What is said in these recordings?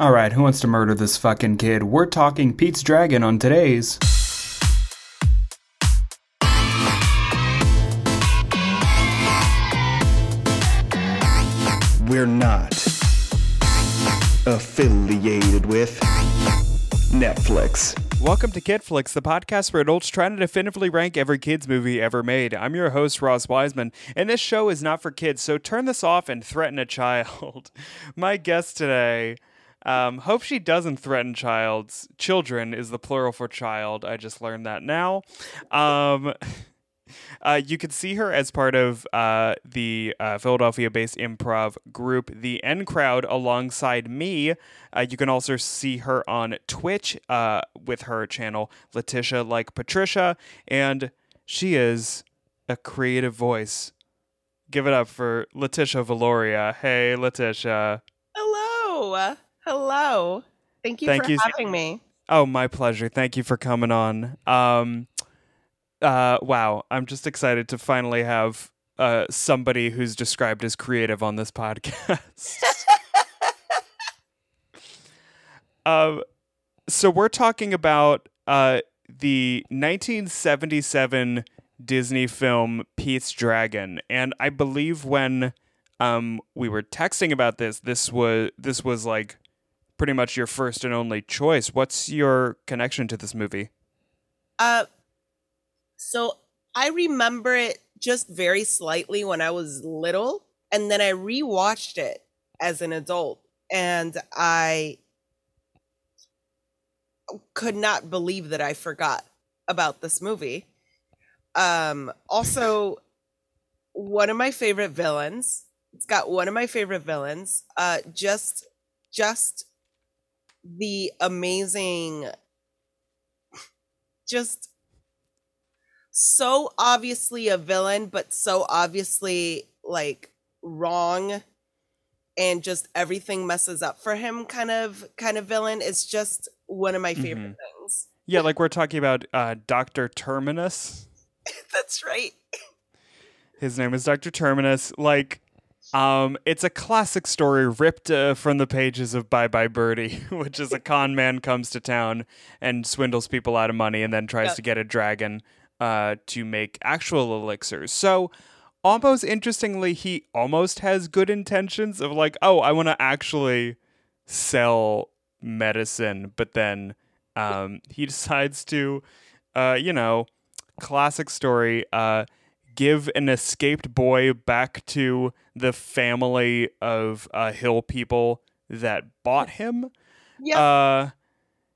Alright, who wants to murder this fucking kid? We're talking Pete's Dragon on today's. We're not affiliated with Netflix. Welcome to Kidflix, the podcast where adults try to definitively rank every kids movie ever made. I'm your host Ross Wiseman, and this show is not for kids, so turn this off and threaten a child. My guest today, um, hope she doesn't threaten child's children is the plural for child. I just learned that now. Um, uh, you can see her as part of uh, the uh, Philadelphia based improv group, The N Crowd, alongside me. Uh, you can also see her on Twitch uh, with her channel, Letitia Like Patricia, and she is a creative voice. Give it up for Letitia Valoria. Hey, Letitia. Hello. Hello. Thank you Thank for you. having me. Oh, my pleasure. Thank you for coming on. Um, uh, wow, I'm just excited to finally have uh, somebody who's described as creative on this podcast. um, so we're talking about uh, the 1977 Disney film Pete's Dragon, and I believe when um, we were texting about this, this was this was like pretty much your first and only choice. What's your connection to this movie? Uh so I remember it just very slightly when I was little and then I rewatched it as an adult and I could not believe that I forgot about this movie. Um also one of my favorite villains. It's got one of my favorite villains. Uh just just the amazing just so obviously a villain but so obviously like wrong and just everything messes up for him kind of kind of villain it's just one of my favorite things Yeah, like we're talking about uh, Dr. Terminus. that's right His name is Dr. Terminus. Like, um, it's a classic story ripped uh, from the pages of Bye Bye Birdie, which is a con man comes to town and swindles people out of money and then tries Yep. to get a dragon uh, to make actual elixirs. So, almost interestingly, he almost has good intentions of like, oh, I want to actually sell medicine, but then um, he decides to, uh, you know, classic story, uh, give an escaped boy back to the family of uh, hill people that bought him. yep Uh,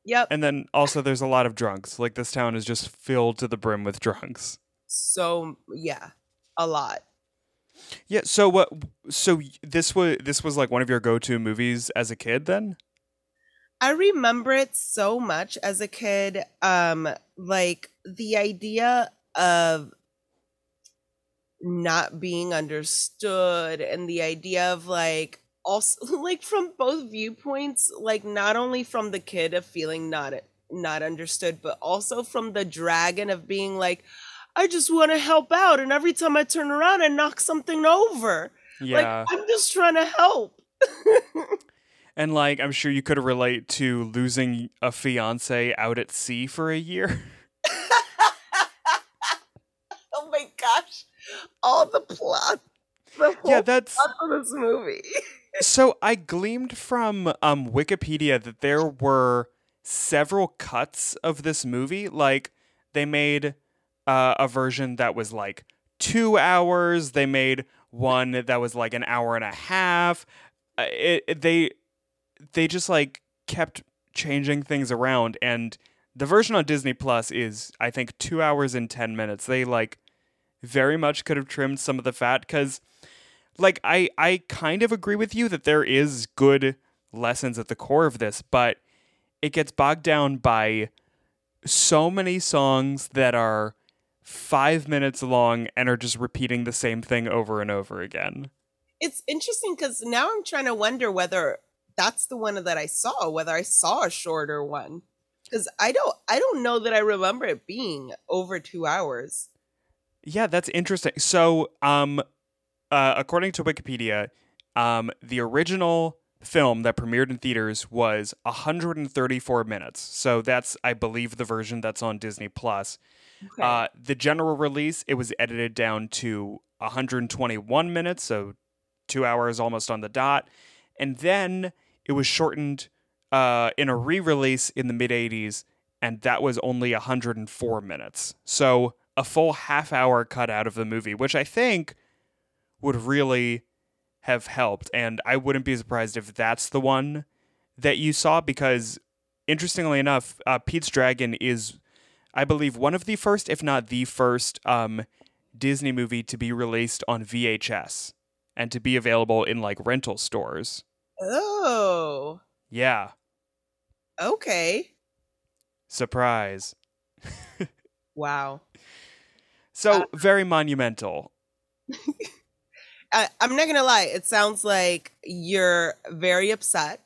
yep and then also there's a lot of drunks. Like this town is just filled to the brim with drunks. so yeah a lot Yeah. So what? So this was this was like one of your go-to movies as a kid. Then. I remember it so much as a kid. Um, like the idea of not being understood and the idea of like also like from both viewpoints, like not only from the kid of feeling not not understood, but also from the dragon of being like, I just want to help out, and every time I turn around, I knock something over. Yeah. Like I'm just trying to help. and like I'm sure you could relate to losing a fiance out at sea for a year. oh my gosh, all the plot. The whole yeah, that's plot of this movie. so I gleamed from um, Wikipedia that there were several cuts of this movie. Like they made uh, a version that was like two hours. They made one that was like an hour and a half. Uh, it, it- they they just like kept changing things around and the version on Disney Plus is I think 2 hours and 10 minutes. They like very much could have trimmed some of the fat cuz like I I kind of agree with you that there is good lessons at the core of this, but it gets bogged down by so many songs that are 5 minutes long and are just repeating the same thing over and over again. It's interesting because now I'm trying to wonder whether that's the one that I saw, whether I saw a shorter one. Because I don't I don't know that I remember it being over two hours. Yeah, that's interesting. So, um, uh, according to Wikipedia, um, the original film that premiered in theaters was 134 minutes. So that's, I believe, the version that's on Disney Plus. Okay. Uh, the general release, it was edited down to 121 minutes, so two hours almost on the dot. And then it was shortened uh, in a re release in the mid 80s, and that was only 104 minutes. So a full half hour cut out of the movie, which I think would really have helped. And I wouldn't be surprised if that's the one that you saw, because interestingly enough, uh, Pete's Dragon is, I believe, one of the first, if not the first, um, Disney movie to be released on VHS and to be available in like rental stores. oh, Yeah, okay. surprise. Wow. So Uh, very monumental. I, I'm not gonna lie. It sounds like you're very upset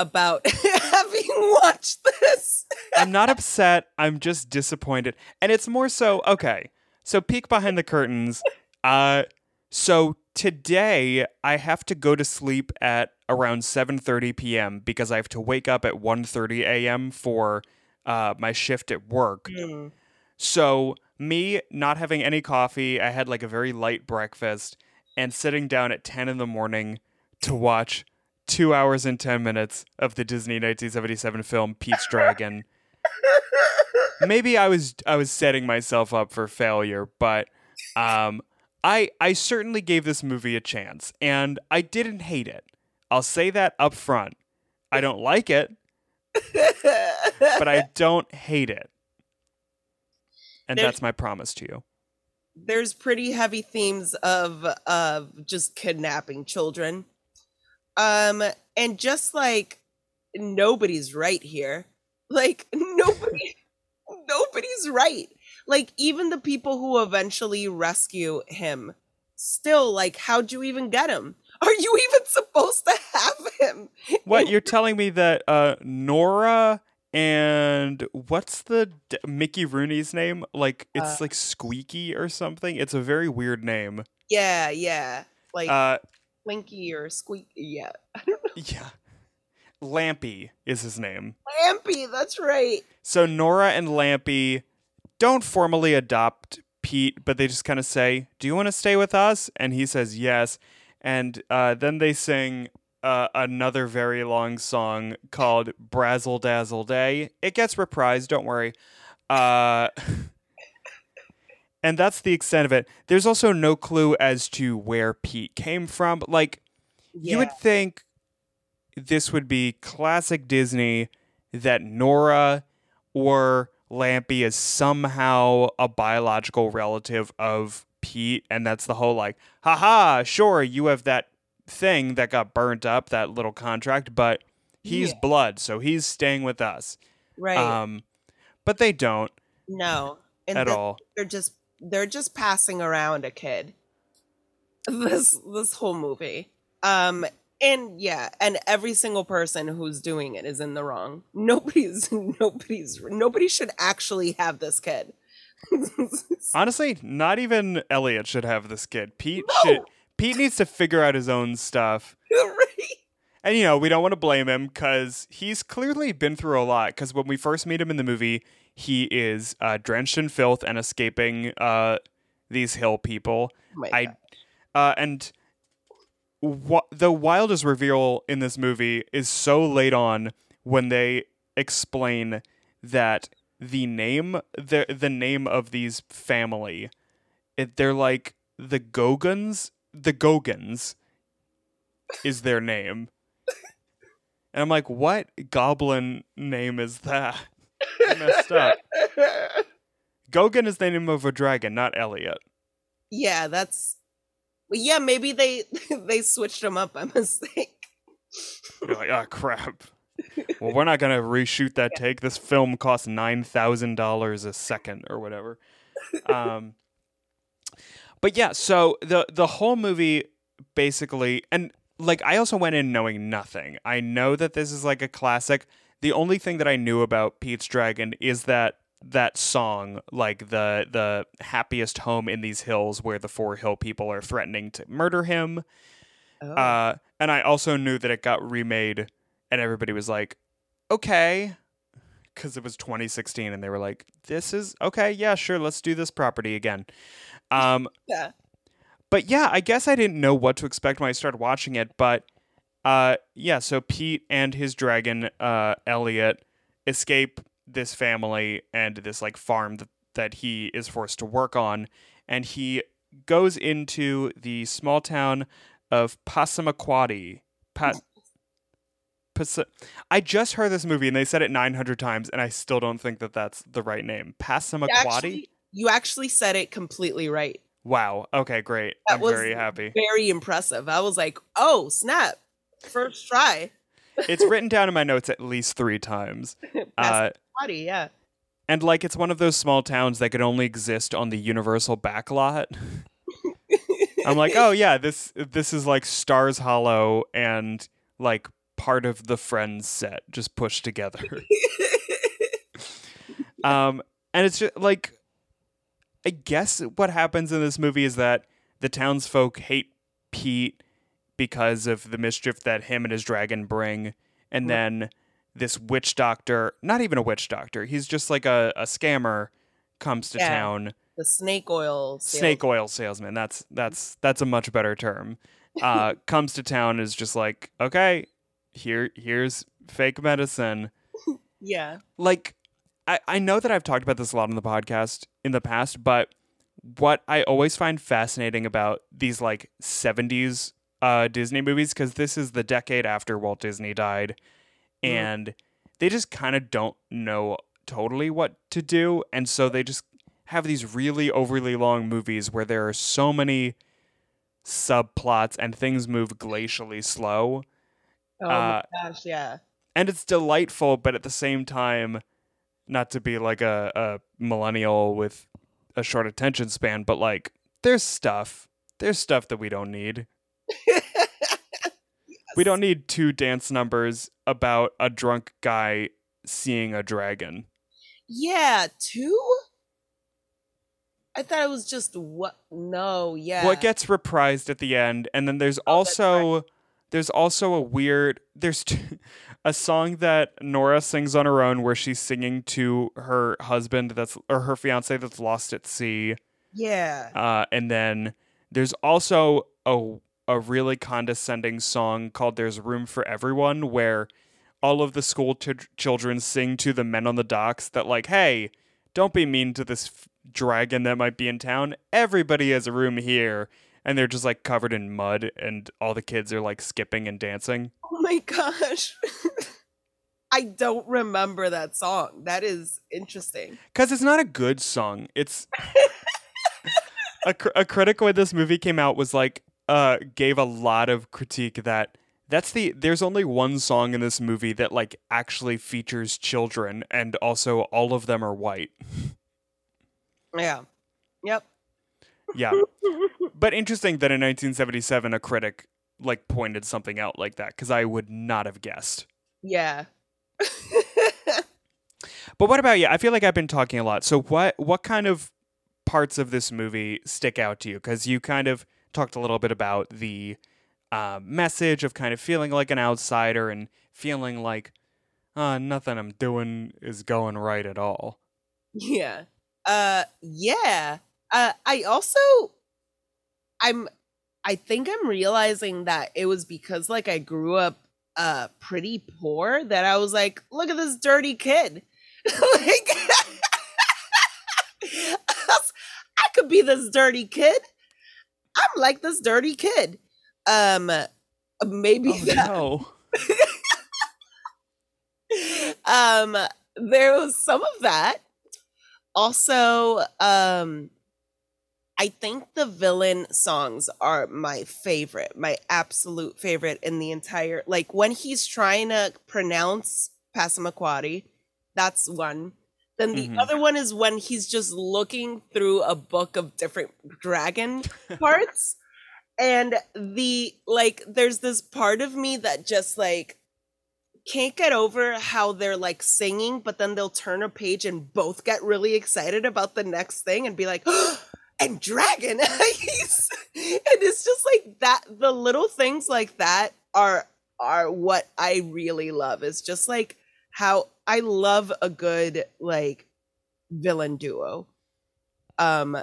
about having watched this. I'm not upset. I'm just disappointed. And it's more so, okay. So peek behind the curtains. Uh so today I have to go to sleep at around 7:30 p.m. because I have to wake up at 1:30 a.m. for uh my shift at work. Hmm. So me not having any coffee, I had like a very light breakfast and sitting down at 10 in the morning to watch 2 hours and 10 minutes of the Disney 1977 film Pete's Dragon. Maybe I was I was setting myself up for failure, but um I I certainly gave this movie a chance and I didn't hate it. I'll say that up front. I don't like it, but I don't hate it. And There's- that's my promise to you. there's pretty heavy themes of of just kidnapping children. Um and just like nobody's right here. Like nobody nobody's right. Like even the people who eventually rescue him still like how'd you even get him? Are you even supposed to have him? What you're telling me that uh Nora and what's the d- Mickey Rooney's name? Like it's Uh, like Squeaky or something. It's a very weird name. yeah yeah like Uh Winky or Squeak yeah yeah. Lampy is his name. Lampy that's right So Nora and Lampy don't formally adopt Pete, but they just kind of say, "Do you want to stay with us?" And he says yes. And uh, then they sing uh, another very long song called "Brazzle Dazzle Day." It gets reprised. Don't worry. Uh, and that's the extent of it. There's also no clue as to where Pete came from. Like you would think this would be classic Disney that Nora or Lampy is somehow a biological relative of Pete, and that's the whole like, haha, sure, you have that thing that got burnt up, that little contract, but he's Yeah. blood, so he's staying with us. right Um, but they don't No, and at all. They're just they're just passing around a kid. This this whole movie, um, and yeah, and every single person who's doing it is in the wrong. Nobody's nobody's nobody should actually have this kid. Honestly, not even Elliot should have this kid. Pete No! should. Pete needs to figure out his own stuff. right? And you know, we don't want to blame him because he's clearly been through a lot. Because when we first meet him in the movie, he is uh, drenched in filth and escaping uh, these hill people. Oh I, uh, and what the wildest reveal in this movie is so late on when they explain that the name the the name of these family, it, they're like the Gogans. The Gogans is their name. And I'm like, what goblin name is that? I messed up. Gogan is the name of a dragon, not Elliot. yeah, that's yeah. Maybe they they switched them up by mistake. You're like, oh crap. Well, we're not gonna reshoot that take. This film costs nine thousand dollars a second or whatever. Um, but yeah, so the the whole movie basically, and like I also went in knowing nothing. I know that this is like a classic. The only thing that I knew about Pete's Dragon is that that song, like the the happiest home in these hills, where the four hill people are threatening to murder him. Oh. Uh, and I also knew that it got remade, and everybody was like, "Okay," because it was 2016, and they were like, "This is okay, yeah, sure, let's do this property again." Um, yeah. but yeah, I guess I didn't know what to expect when I started watching it. But uh, yeah, so Pete and his dragon, uh, Elliot, escape this family and this like farm that, that he is forced to work on, and he goes into the small town of Passamaquoddy. Pa- Pas- I just heard this movie and they said it 900 times, and I still don't think that that's the right name. Passamaquoddy? actually, you actually said it completely right. Wow. Okay, great. That I'm very happy. Very impressive. I was like, oh, snap. First try. it's written down in my notes at least three times. Uh, Body, yeah. and like it's one of those small towns that could only exist on the Universal backlot. I'm like, oh yeah, this this is like Stars Hollow and like part of the Friends set just pushed together. um, and it's just like, I guess what happens in this movie is that the townsfolk hate Pete because of the mischief that him and his dragon bring, and Right. then this witch doctor, not even a witch doctor, he's just like a, a scammer, comes to Yeah. town the snake oil. sales- snake oil salesman. That's that's that's a much better term. Uh, comes to town is just like okay, here here's fake medicine. Yeah. Like I I know that I've talked about this a lot on the podcast in the past, but what I always find fascinating about these like 70s uh, Disney movies because this is the decade after Walt Disney died, Mhm. and they just kind of don't know totally what to do, and so they just have these really overly long movies where there are so many subplots and things move glacially slow Oh Uh, my gosh, yeah. and it's delightful, but at the same time, not to be like a, a millennial with a short attention span, but like there's stuff. There's stuff that we don't need. We don't need two dance numbers about a drunk guy seeing a dragon. Yeah, two? I thought it was just what no, yeah. What gets reprised at the end, and then there's Oh, that's right. also there's also a weird there's t- a song that Nora sings on her own where she's singing to her husband that's or her fiance that's lost at sea. Yeah. Uh, and then there's also a a really condescending song called "There's Room for Everyone," where all of the school ch- children sing to the men on the docks that like, "Hey, don't be mean to this f- dragon that might be in town. Everybody has a room here." And they're just like covered in mud, and all the kids are like skipping and dancing. Oh my gosh. I don't remember that song. That is interesting. Because it's not a good song. It's a, cr- a critic when this movie came out was like, uh, gave a lot of critique that that's the there's only one song in this movie that like actually features children, and also all of them are white. Yeah. Yep. Yeah, but interesting that in 1977 a critic like pointed something out like that because I would not have guessed. Yeah. But what about you? I feel like I've been talking a lot. So what what kind of parts of this movie stick out to you? Because you kind of talked a little bit about the uh, message of kind of feeling like an outsider and feeling like uh, nothing I'm doing is going right at all. Yeah. Uh yeah. Uh I also I'm I think I'm realizing that it was because like I grew up uh pretty poor that I was like, look at this dirty kid. like I could be this dirty kid. I'm like this dirty kid. Um maybe Oh that no! um there was some of that also um i think the villain songs are my favorite my absolute favorite in the entire like when he's trying to pronounce passamaquoddy that's one then the Mhm. other one is when he's just looking through a book of different dragon parts and the like there's this part of me that just like can't get over how they're like singing but then they'll turn a page and both get really excited about the next thing and be like and dragon. He's, and it's just like that. The little things like that are are what I really love. It's just like how I love a good like villain duo, um,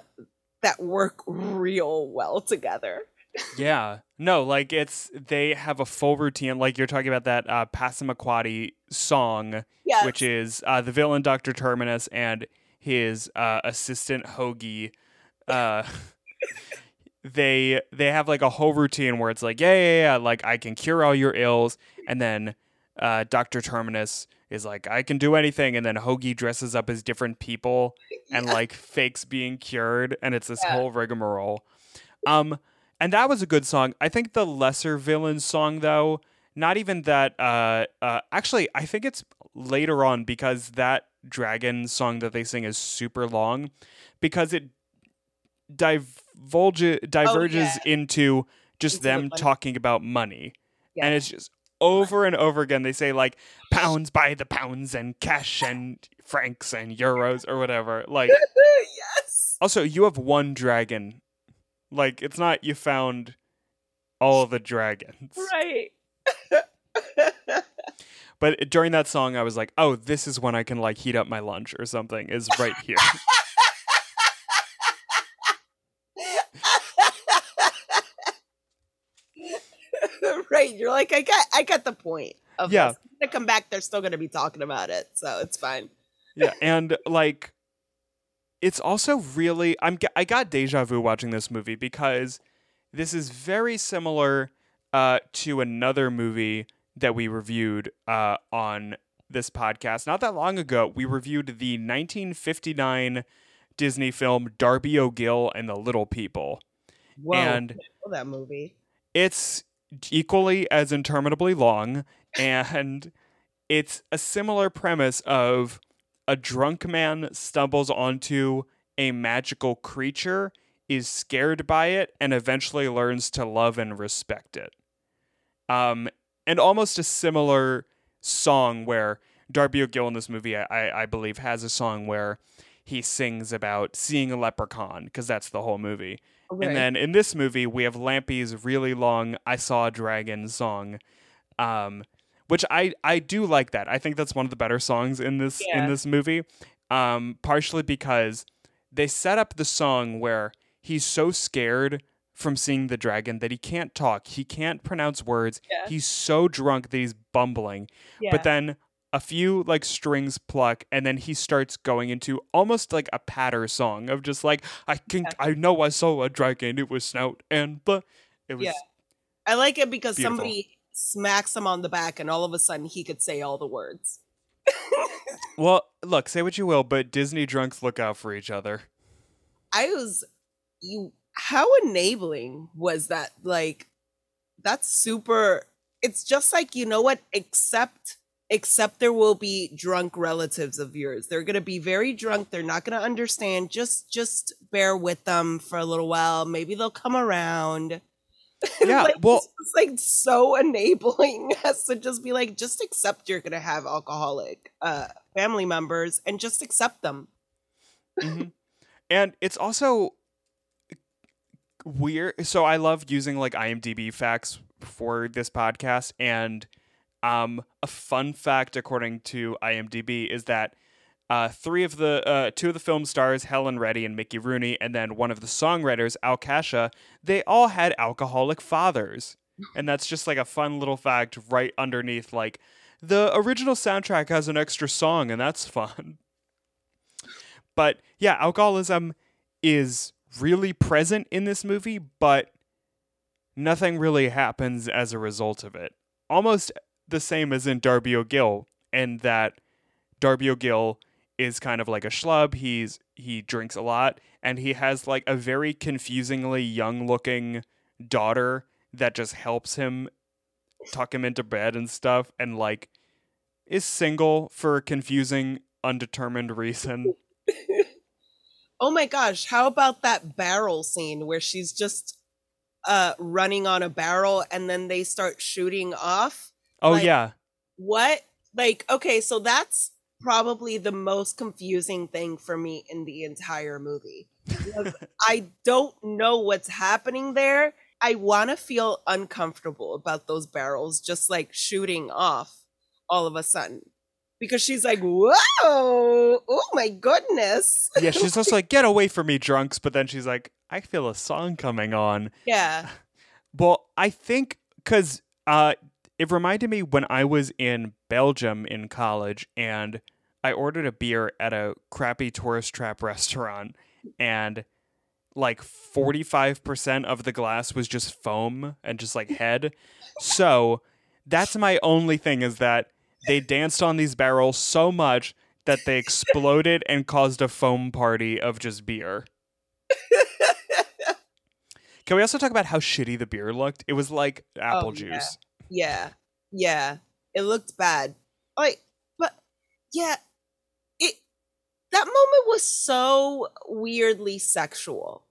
that work real well together. Yeah. No, like it's they have a full routine. Like you're talking about that uh, Passamaquoddy song, Yeah, which is uh, the villain Doctor Terminus and his uh, assistant Hoagie. Uh, they they have like a whole routine where it's like, yeah, yeah, yeah, like I can cure all your ills, and then uh, Doctor Terminus is like, I can do anything, and then Hoagie dresses up as different people and like fakes being cured, and it's this Yeah. whole rigmarole. Um, and that was a good song. I think the lesser villain song though, not even that. Uh, uh, actually, I think it's later on because that dragon song that they sing is super long, because it divulge oh, diverges into just Into them money. talking about money, Yeah. and it's just over and over again. They say like pounds by the pounds and cash and francs and euros or whatever. Like yes. also, you have one dragon. Like it's not you found all the dragons. Right. But during that song, I was like, "Oh, this is when I can like heat up my lunch or something." Is right here. right. You're like, I got I got the point of Yeah. this. Gonna come back, they're still gonna be talking about it, so it's fine. yeah, and like, it's also really I'm I got deja vu watching this movie because this is very similar uh, to another movie that we reviewed uh, on this podcast not that long ago. We reviewed the 1959 Disney film Darby O'Gill and the Little People. Whoa, And that movie. it's equally as interminably long and it's a similar premise of a drunk man stumbles onto a magical creature is scared by it and eventually learns to love and respect it. Um and almost a similar song where darby o'gill in this movie i, I- believe has a song where he sings about seeing a leprechaun because that's the whole movie And then in this movie, we have Lampy's really long "I Saw a Dragon" song, um, which I I do like that. I think that's one of the better songs in this Yeah. in this movie, um, partially because they set up the song where he's so scared from seeing the dragon that he can't talk, he can't pronounce words, Yeah. he's so drunk that he's bumbling. yeah. But then a few like strings pluck and then he starts going into almost like a patter song of just like I can I know I saw a dragon it was snout and but it was Yeah. I like it because Beautiful. somebody smacks him on the back and all of a sudden he could say all the words. well look say what you will but Disney drunks look out for each other I was you how enabling was that? Like that's super it's just like you know what except except there will be drunk relatives of yours. They're going to be very drunk. They're not going to understand. Just just bear with them for a little while. Maybe they'll come around. Yeah, like, well- it's like so enabling us to just be like just accept you're going to have alcoholic uh family members and just accept them. Mhm. and it's also weird so I love using like IMDb facts for this podcast and um a fun fact according to IMDb is that uh, three of the uh, two of the film stars, Helen Reddy and Mickey Rooney, and then one of the songwriters, Al Kasha, they all had alcoholic fathers, and that's just like a fun little fact right underneath. Like the original soundtrack has an extra song, and that's fun. But yeah, alcoholism is really present in this movie, but nothing really happens as a result of it. Almost the same as in Darby O'Gill, and that Darby O'Gill is kind of like a schlub. He's he drinks a lot, and he has like a very confusingly young looking daughter that just helps him tuck him into bed and stuff, and like is single for a confusing, undetermined reason. Oh my gosh, how about that barrel scene where she's just uh running on a barrel and then they start shooting off? Oh Like- yeah, What? Like okay, so that's probably the most confusing thing for me in the entire movie. I don't know what's happening there. I want to feel uncomfortable about those barrels just like shooting off all of a sudden because she's like, "Whoa, oh my goodness!" Yeah, she's also like, "Get away from me, drunks!" But then she's like, "I feel a song coming on." yeah, Well, I think because uh, it reminded me when I was in Belgium in college and I ordered a beer at a crappy tourist trap restaurant, and like 45% of the glass was just foam and just like head. So that's my only thing is that they danced on these barrels so much that they exploded and caused a foam party of just beer. Can we also talk about how shitty the beer looked? It was like apple Oh, juice. yeah, yeah. Yeah. It looked bad. Like, but yeah, it that moment was so weirdly sexual.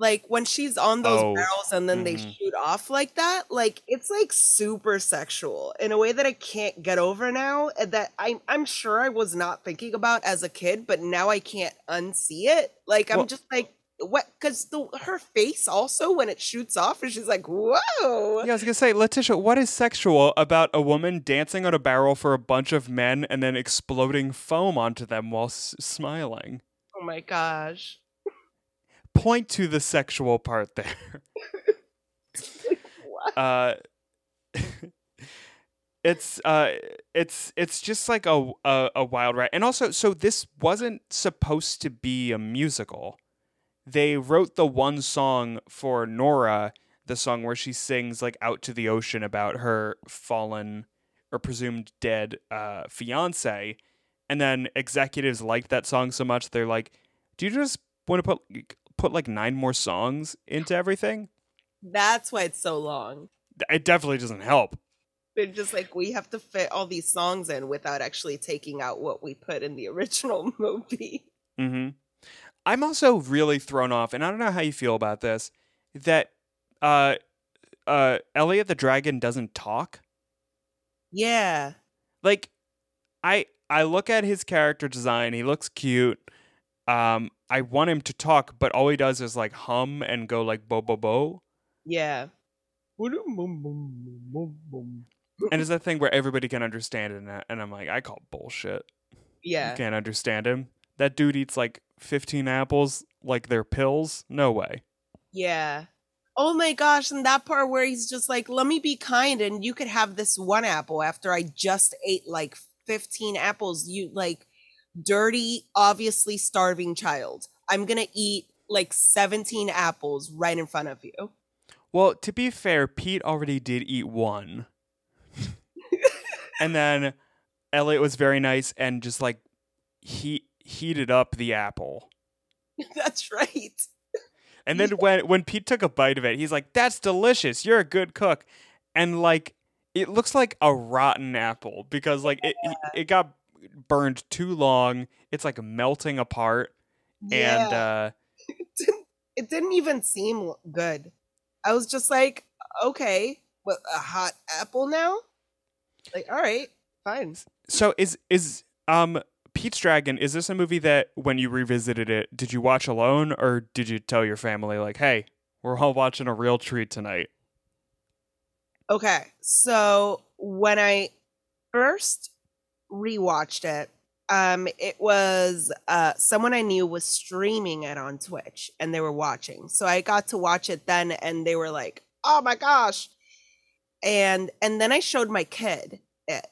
Like when she's on those Oh, barrels and then they mhm. shoot off like that, like it's like super sexual in a way that I can't get over now. That I'm I'm sure I was not thinking about as a kid, but now I can't unsee it. Like I'm Well- just like what? Because the her face also when it shoots off, and she's like, "Whoa!" Yeah, I was gonna say, Letitia, what is sexual about a woman dancing on a barrel for a bunch of men and then exploding foam onto them while s- smiling? Oh my gosh. Point to the sexual part there. What? uh, it's uh, it's it's just like a, a a wild ride, and also, so this wasn't supposed to be a musical. They wrote the one song for Nora, the song where she sings like out to the ocean about her fallen or presumed dead uh, fiance, and then executives liked that song so much they're like, "Do you just want to put put like nine more songs into everything?" That's why it's so long. It definitely doesn't help. They're just like we have to fit all these songs in without actually taking out what we put in the original movie. hmm I'm also really thrown off, and I don't know how you feel about this. That uh, uh, Elliot the dragon doesn't talk. Yeah. Like, I I look at his character design. He looks cute. Um, I want him to talk, but all he does is like hum and go like bo bo bo. Yeah. And it's that thing where everybody can understand it, and I'm like, I call bullshit. You Yeah. can't understand him. That dude eats like 15 apples like they're pills. No way. Yeah. Oh my gosh, and that part where he's just like, let me be kind and you could have this one apple after I just ate like 15 apples. You like dirty, obviously starving child. I'm gonna eat like 17 apples right in front of you. Well, to be fair, Pete already did eat one. and then Elliot was very nice and just like he heated up the apple. That's right. And then when when Pete took a bite of it, he's like, "That's delicious. You're a good cook." And like it looks like a rotten apple because like it it got burned too long. It's like melting apart and uh it, didn't, it didn't even seem good. I was just like, okay, what a hot apple now? Like, all right, fine. So is is um Pete's Dragon is this a movie that when you revisited it did you watch alone or did you tell your family like hey we're all watching a real treat tonight Okay, so when I first rewatched it, um, it was uh someone I knew was streaming it on Twitch and they were watching. So I got to watch it then and they were like, "Oh my gosh." And and then I showed my kid it,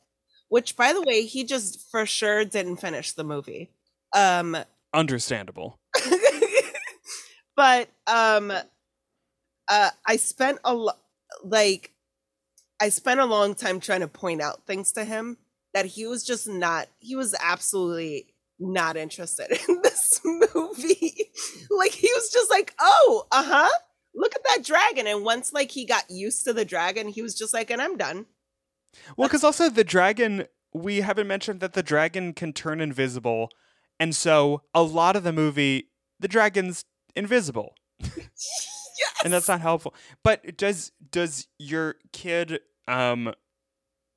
which by the way, he just for sure didn't finish the movie. Um understandable. but um uh i spent a lo- like i spent a long time trying to point out things to him that he was just not he was absolutely not interested in this movie. Like he was just like oh uh-huh look at that dragon. And once like he got used to the dragon he was just like and i'm done well cuz also the dragon we haven't mentioned that the dragon can turn invisible and so a lot of the movie the dragon's invisible yes and that's not helpful but does does your kid um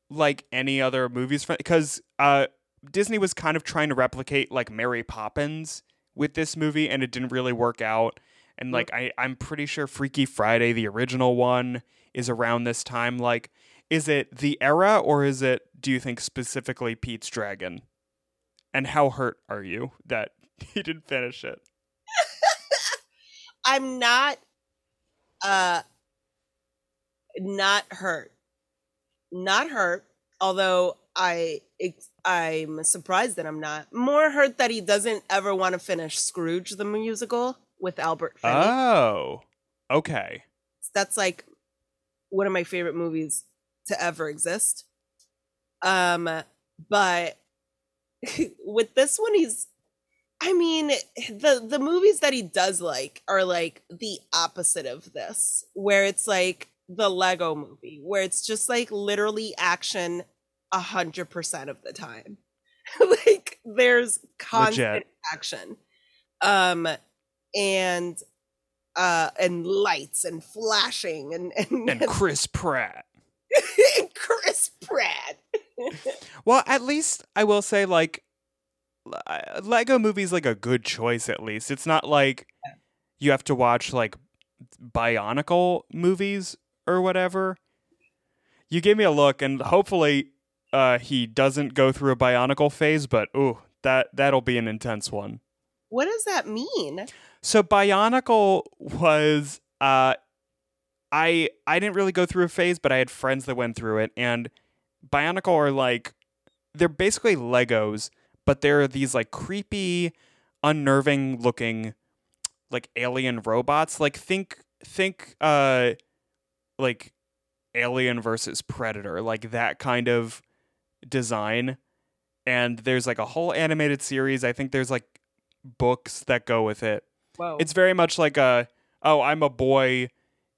like any other movies from because uh disney was kind of trying to replicate like mary poppins with this movie and it didn't really work out. And like I, I'm pretty sure Freaky Friday, the original one, is around this time. Like, is it the era or is it do you think specifically Pete's Dragon? And how hurt are you that he didn't finish it? I'm not uh not hurt. Not hurt, although I I'm surprised that I'm not. More hurt that he doesn't ever want to finish Scrooge the musical with Albert Finney. Oh, okay. That's like one of my favorite movies to ever exist. Um but with this one he's I mean, the the movies that he does like are like the opposite of this, where it's like the Lego movie, where it's just like literally action a hundred percent of the time. like there's constant Legit. action. Um and uh and lights and flashing and and, And Chris Pratt. Chris Pratt. Well, at least I will say, like, Lego movie's like a good choice. At least it's not like you have to watch like Bionicle movies or whatever. You gave me a look, and hopefully, uh, he doesn't go through a Bionicle phase. But ooh, that that'll be an intense one. What does that mean? So Bionicle was uh I I didn't really go through a phase, but I had friends that went through it and Bionicle are like they're basically Legos, but they're these like creepy, unnerving looking like alien robots. Like think think uh like Alien versus Predator, like that kind of design. And there's like a whole animated series. I think there's like books that go with it. Whoa. It's very much like a oh, I'm a boy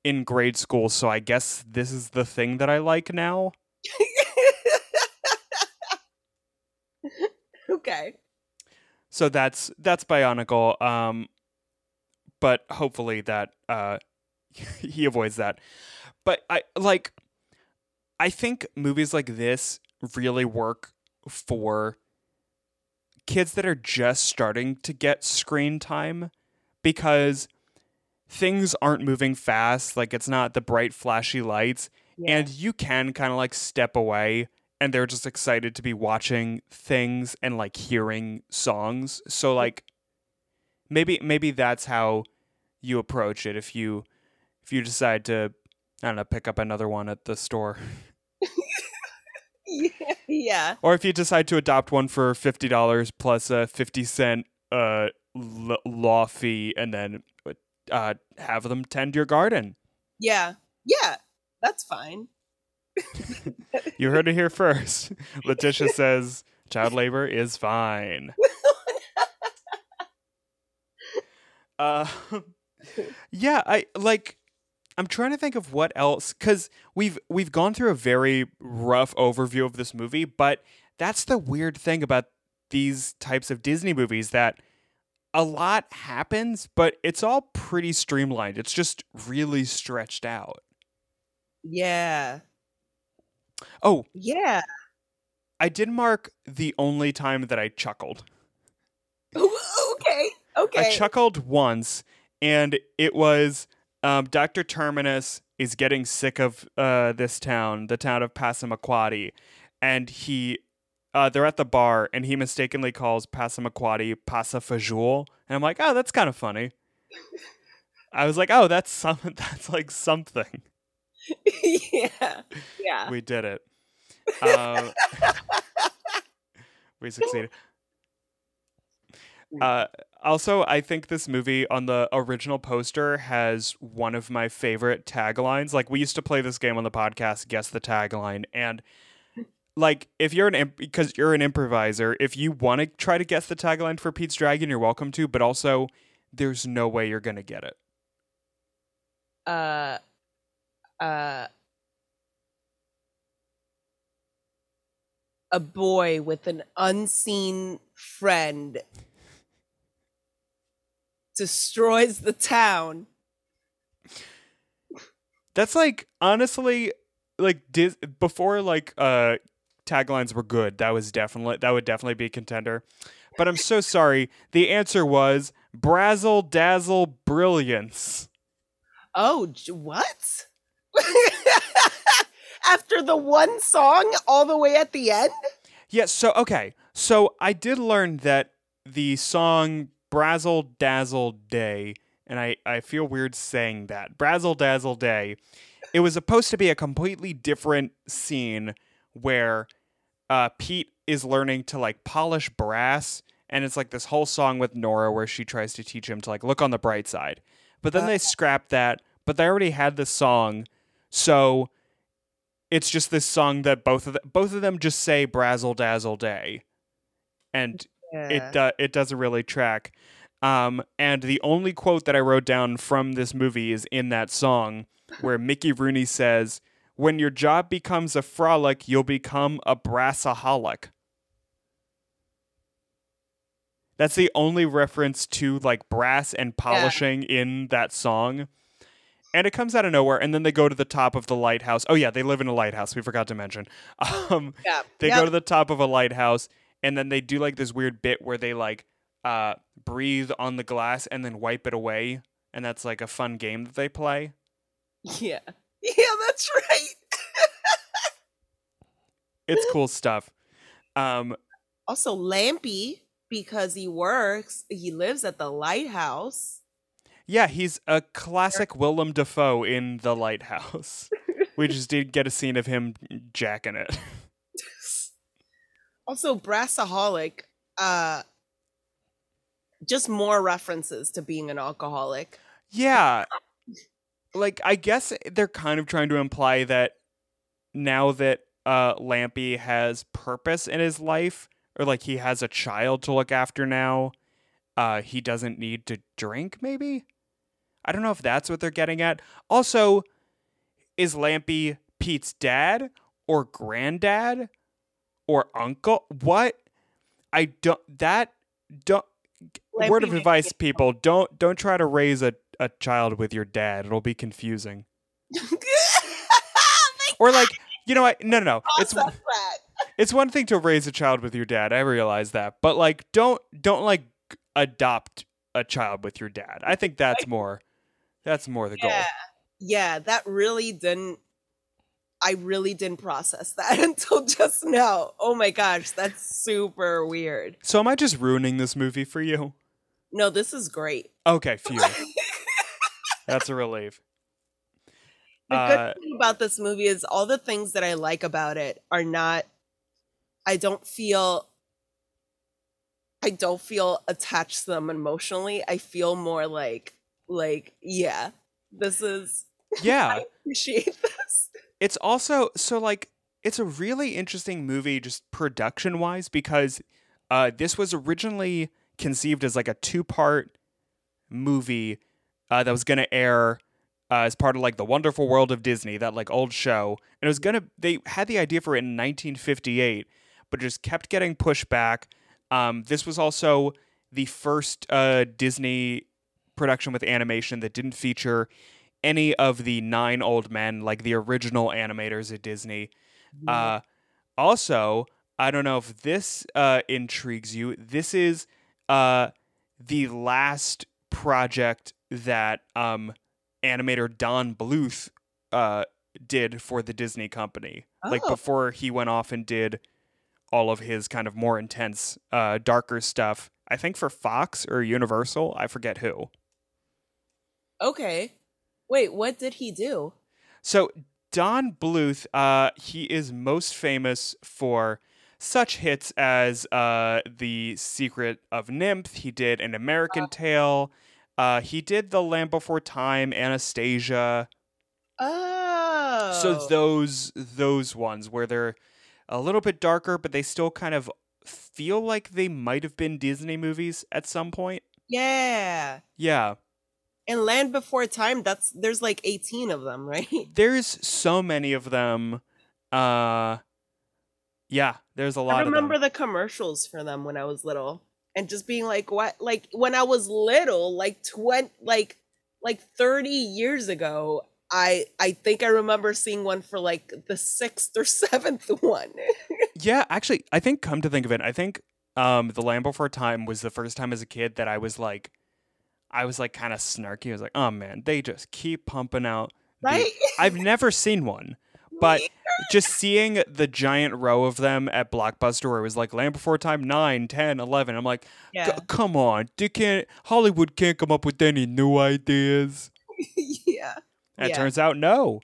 in grade school, so I guess this is the thing that I like now. okay. So that's that's Bionicle. Um, but hopefully that uh, he avoids that. But I like. I think movies like this really work for kids that are just starting to get screen time because things aren't moving fast. Like it's not the bright flashy lights, Yeah. and you can kind of like step away and they're just excited to be watching things and like hearing songs so like maybe maybe that's how you approach it if you if you decide to i don't know pick up another one at the store yeah. yeah. or if you decide to adopt one for $50 plus a 50 cent uh l- law fee and then uh have them tend your garden Yeah. Yeah. That's fine. you heard it here first letitia says child labor is fine Uh, yeah, I like. I'm trying to think of what else because we've we've gone through a very rough overview of this movie, but that's the weird thing about these types of Disney movies that a lot happens, but it's all pretty streamlined. It's just really stretched out. Yeah. Oh, Yeah. I did mark the only time that I chuckled. okay. Okay. I chuckled once, and it was um, Dr. Terminus is getting sick of uh, this town, the town of Passamaquoddy, and he, uh, they're at the bar, and he mistakenly calls Passamaquoddy Passafajoule, and I'm like, oh, that's kind of funny. I was like, oh, that's some, that's like something. yeah. Yeah. We did it. Um, we succeeded. Uh, also, I think this movie on the original poster has one of my favorite taglines. Like we used to play this game on the podcast, guess the tagline, and like if you're an imp- because you're an improviser, if you want to try to guess the tagline for Pete's Dragon, you're welcome to. But also, there's no way you're gonna get it. uh uh a boy with an unseen friend destroys the town. That's like honestly like Dis- before like uh taglines were good. That was definitely that would definitely be a contender. but I'm so sorry. The answer was Brazzle Dazzle Brilliance. Oh, what? After the one song all the way at the end? Yes, so okay. So I did learn that the song Brazzle Dazzle Day, and I, I feel weird saying that. Brazzle Dazzle Day, it was supposed to be a completely different scene where uh, Pete is learning to like polish brass, and it's like this whole song with Nora where she tries to teach him to like look on the bright side. But then they scrapped that, but they already had this song, so it's just this song that both of them, both of them just say Brazzle Dazzle Day, and it uh, it doesn't really track. Um, and the only quote that I wrote down from this movie is in that song where Mickey Rooney says, "When your job becomes a frolic, you'll become a brassaholic." That's the only reference to like brass and polishing in that song. And it comes out of nowhere, and then they go to the top of the lighthouse. Oh yeah, they live in a lighthouse. We forgot to mention. Um, yeah. they Yep. go to the top of a lighthouse and then they do like this weird bit where they like uh breathe on the glass and then wipe it away and that's like a fun game that they play Yeah. Yeah, that's right. it's cool stuff um Also, Lampy, because he works, he lives at the lighthouse. yeah he's a classic willem dafoe in the lighthouse we just did get a scene of him jacking it Also, Brassaholic, uh, just more references to being an alcoholic. yeah like i guess they're kind of trying to imply that now that uh lampy has purpose in his life or like he has a child to look after now uh he doesn't need to drink maybe? I don't know if that's what they're getting at. Also is lampy pete's dad or granddad or uncle? What? I don't that don't word of advice people don't don't try to raise a, a child with your dad it'll be confusing or like you know what no no no it's that. it's one thing to raise a child with your dad i realize that but like don't don't like adopt a child with your dad i think that's more that's more the goal Yeah. Yeah, that really didn't. I really didn't process that until just now. Oh my gosh, that's super weird. so am i just ruining this movie for you No, this is great. okay phew that's a relief The Uh, good thing about this movie is all the things that I like about it are not. I don't feel. I don't feel attached to them emotionally. I feel more like, like, yeah, this is. yeah I appreciate this. it's also so like it's a really interesting movie just production wise because uh this was originally conceived as like a two part movie uh, that was going to air uh, as part of like the wonderful world of disney that like old show and it was gonna they had the idea for it in 1958 but just kept getting pushed back um, this was also the first uh, disney production with animation that didn't feature any of the nine old men, like the original animators at Disney. Uh, also, I don't know if this uh, intrigues you. This is uh, the last project that um, animator Don Bluth uh, did for the Disney company. Like Oh. before he went off and did all of his kind of more intense, uh, darker stuff. I think for Fox or Universal, I forget who. Okay. Wait, what did he do? So Don Bluth, uh, he is most famous for such hits as uh, The Secret of NIMH. He did An American Tail. Uh, he did The Land Before Time, Anastasia. Oh. So those those ones where they're a little bit darker, but they still kind of feel like they might have been Disney movies at some point. yeah. Yeah. And Land Before Time, that's there's like 18 of them, right? There's so many of them. Uh yeah, there's a lot I of them. remember the commercials for them when I was little. And just being like, what like when I was little, like 20 like like 30 years ago, I I think I remember seeing one for like the sixth or seventh one. Yeah, actually, I think come to think of it, I think um, The Land Before Time was the first time as a kid that I was like, I was like kind of snarky. I was like, oh man, they just keep pumping out. the-" Right? I've never seen one, but just seeing the giant row of them at Blockbuster where it was like Land Before Time 9, 10, 11, I'm like, yeah. Come on, they can't, Hollywood can't come up with any new ideas. yeah. And Yeah. it turns out, no,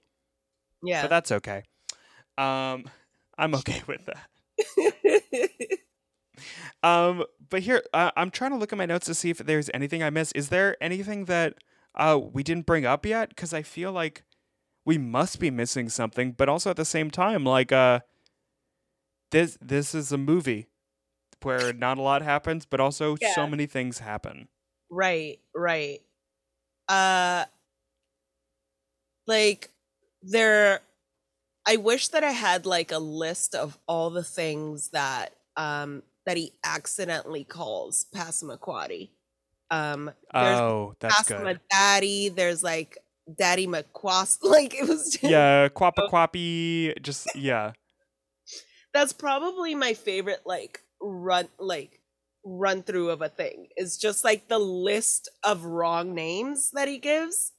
Yeah. but that's okay. Um, I'm okay with that. Um, but here uh, I'm trying to look at my notes to see if there's anything I missed. Is there anything that uh we didn't bring up yet? Because I feel like we must be missing something. But also at the same time, like uh, this this is a movie where not a lot happens, but also so many things happen. Right, right. Uh like there I wish that I had like a list of all the things that um that he accidentally calls Passamaquoddy. Um there's Oh, that's good. Passama-daddy, there's like Daddy McQuas like it was Yeah, quappa quappy. Just yeah. that's probably my favorite like run like run through of a thing is just like the list of wrong names that he gives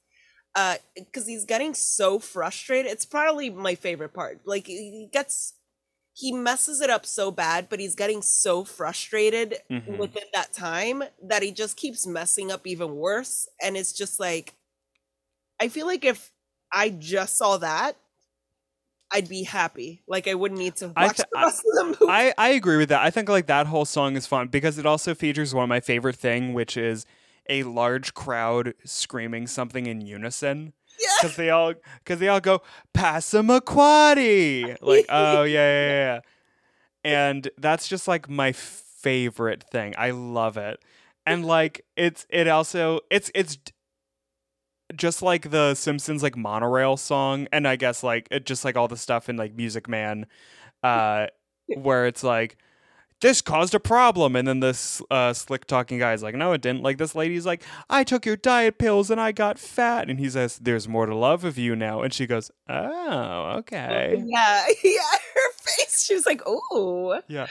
uh because he's getting so frustrated it's probably my favorite part like he gets he messes it up so bad but he's getting so frustrated Mhm. within that time that he just keeps messing up even worse and it's just like i feel like if i just saw that i'd be happy. Like i wouldn't need to I watch th- the rest of the movie. I, I agree with that. I think like that whole song is fun because it also features one of my favorite thing, which is a large crowd screaming something in unison. Yeah. Because they all because they all go Passamaquoddy like oh yeah, yeah yeah and that's just like my favorite thing. I love it. And like it's it also it's it's just like the Simpsons like monorail song and I guess like it just like all the stuff in like Music Man uh where it's like this caused a problem and then this uh, slick talking guy is like no it didn't. Like this lady's like i took your diet pills and i got fat and he says there's more to love of you now and she goes oh okay. Yeah yeah her face she was like oh yeah.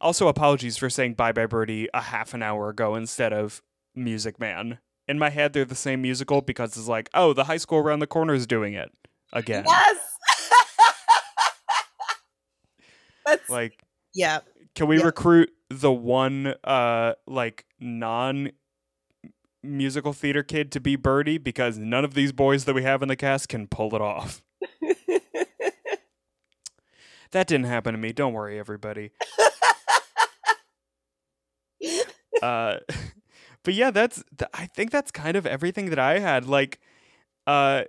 Also apologies for saying bye bye birdie a half an hour ago instead of music man in my head they're the same musical because it's like oh the high school around the corner is doing it again yes that's like yeah Can we Yeah. recruit the one uh like non musical theater kid to be Birdie because none of these boys that we have in the cast can pull it off. That didn't happen to me. Don't worry everybody. uh but yeah, that's th- I think that's kind of everything that I had like uh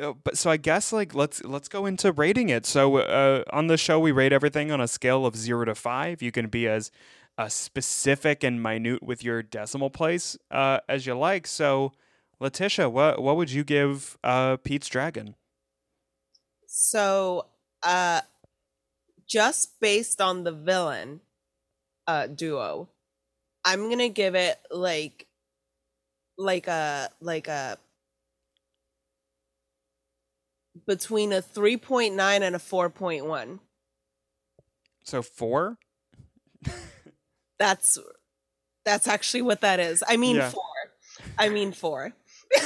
uh, but so I guess like let's let's go into rating it. So uh, on the show we rate everything on a scale of zero to five. You can be as uh, specific and minute with your decimal place uh, as you like. So Letitia, what what would you give uh, Pete's Dragon? so uh just based on the villain uh duo i'm gonna give it like like a like a between a 3.9 and a 4.1 So four. that's that's actually what that is i mean Yeah. four i mean four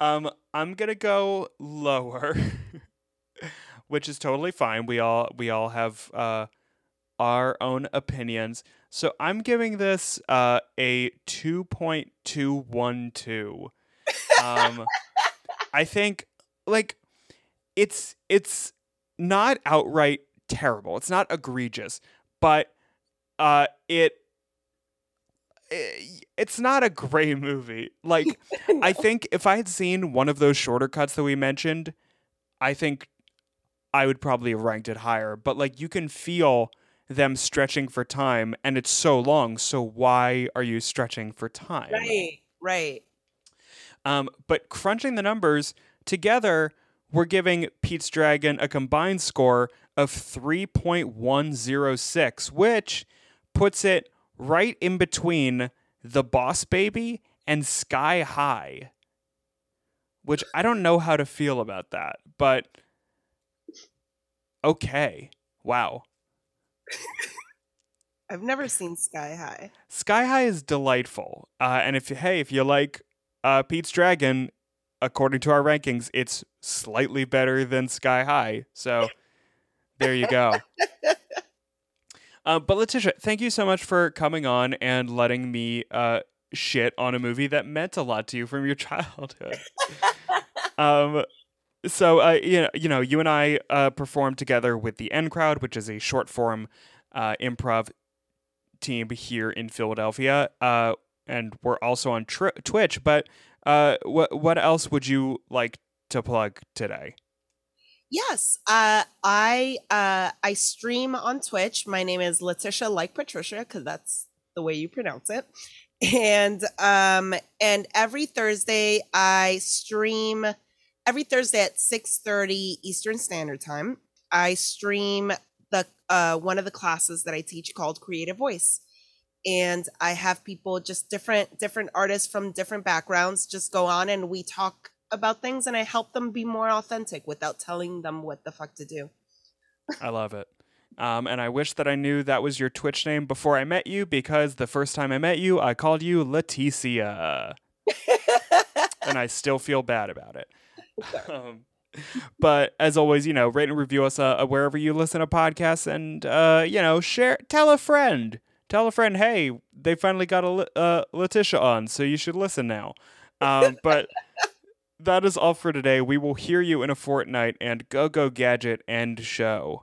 Um, I'm gonna go lower, which is totally fine. We all we all have uh, our own opinions. So I'm giving this uh, a two point two one two. Um, I think like it's it's not outright terrible. It's not egregious, but uh, it. i- It's not a gray movie. Like I think if I had seen one of those shorter cuts that we mentioned, I think I would probably have ranked it higher. But like you can feel them stretching for time and it's so long, so why are you stretching for time? right right Um, but crunching the numbers together, we're giving Pete's Dragon a combined score of 3.106, which puts it right in between The Boss Baby and Sky High. Which I don't know how to feel about that, but okay. Wow. I've never seen Sky High. Sky High is delightful. Uh, and if hey, if you like uh, Pete's Dragon, according to our rankings, it's slightly better than Sky High. So there you go. Uh, but Letitia, thank you so much for coming on and letting me uh, shit on a movie that meant a lot to you from your childhood. um, so uh, you know, you know, you and I uh, performed together with the N Crowd, which is a short form uh, improv team here in Philadelphia, uh, and we're also on tr- Twitch. But uh, what what else would you like to plug today? Yes, uh, I I stream on Twitch. My name is Letitia like Patricia because that's the way you pronounce it. And um, and every Thursday I stream. Every Thursday at six thirty Eastern Standard Time, I stream the uh, one of the classes that I teach called Creative Voice, and I have people just different different artists from different backgrounds just go on and we talk about things and I help them be more authentic without telling them what the fuck to do. I love it. Um, and I wish that I knew that was your Twitch name before I met you because the first time I met you, I called you Leticia. and I still feel bad about it. Um, but as always, you know, rate and review us uh, wherever you listen to podcasts and, uh, you know, share, tell a friend. Tell a friend, hey, they finally got a uh, Letitia on, so you should listen now. Um, but that is all for today. We will hear you in a fortnight and go go gadget end show.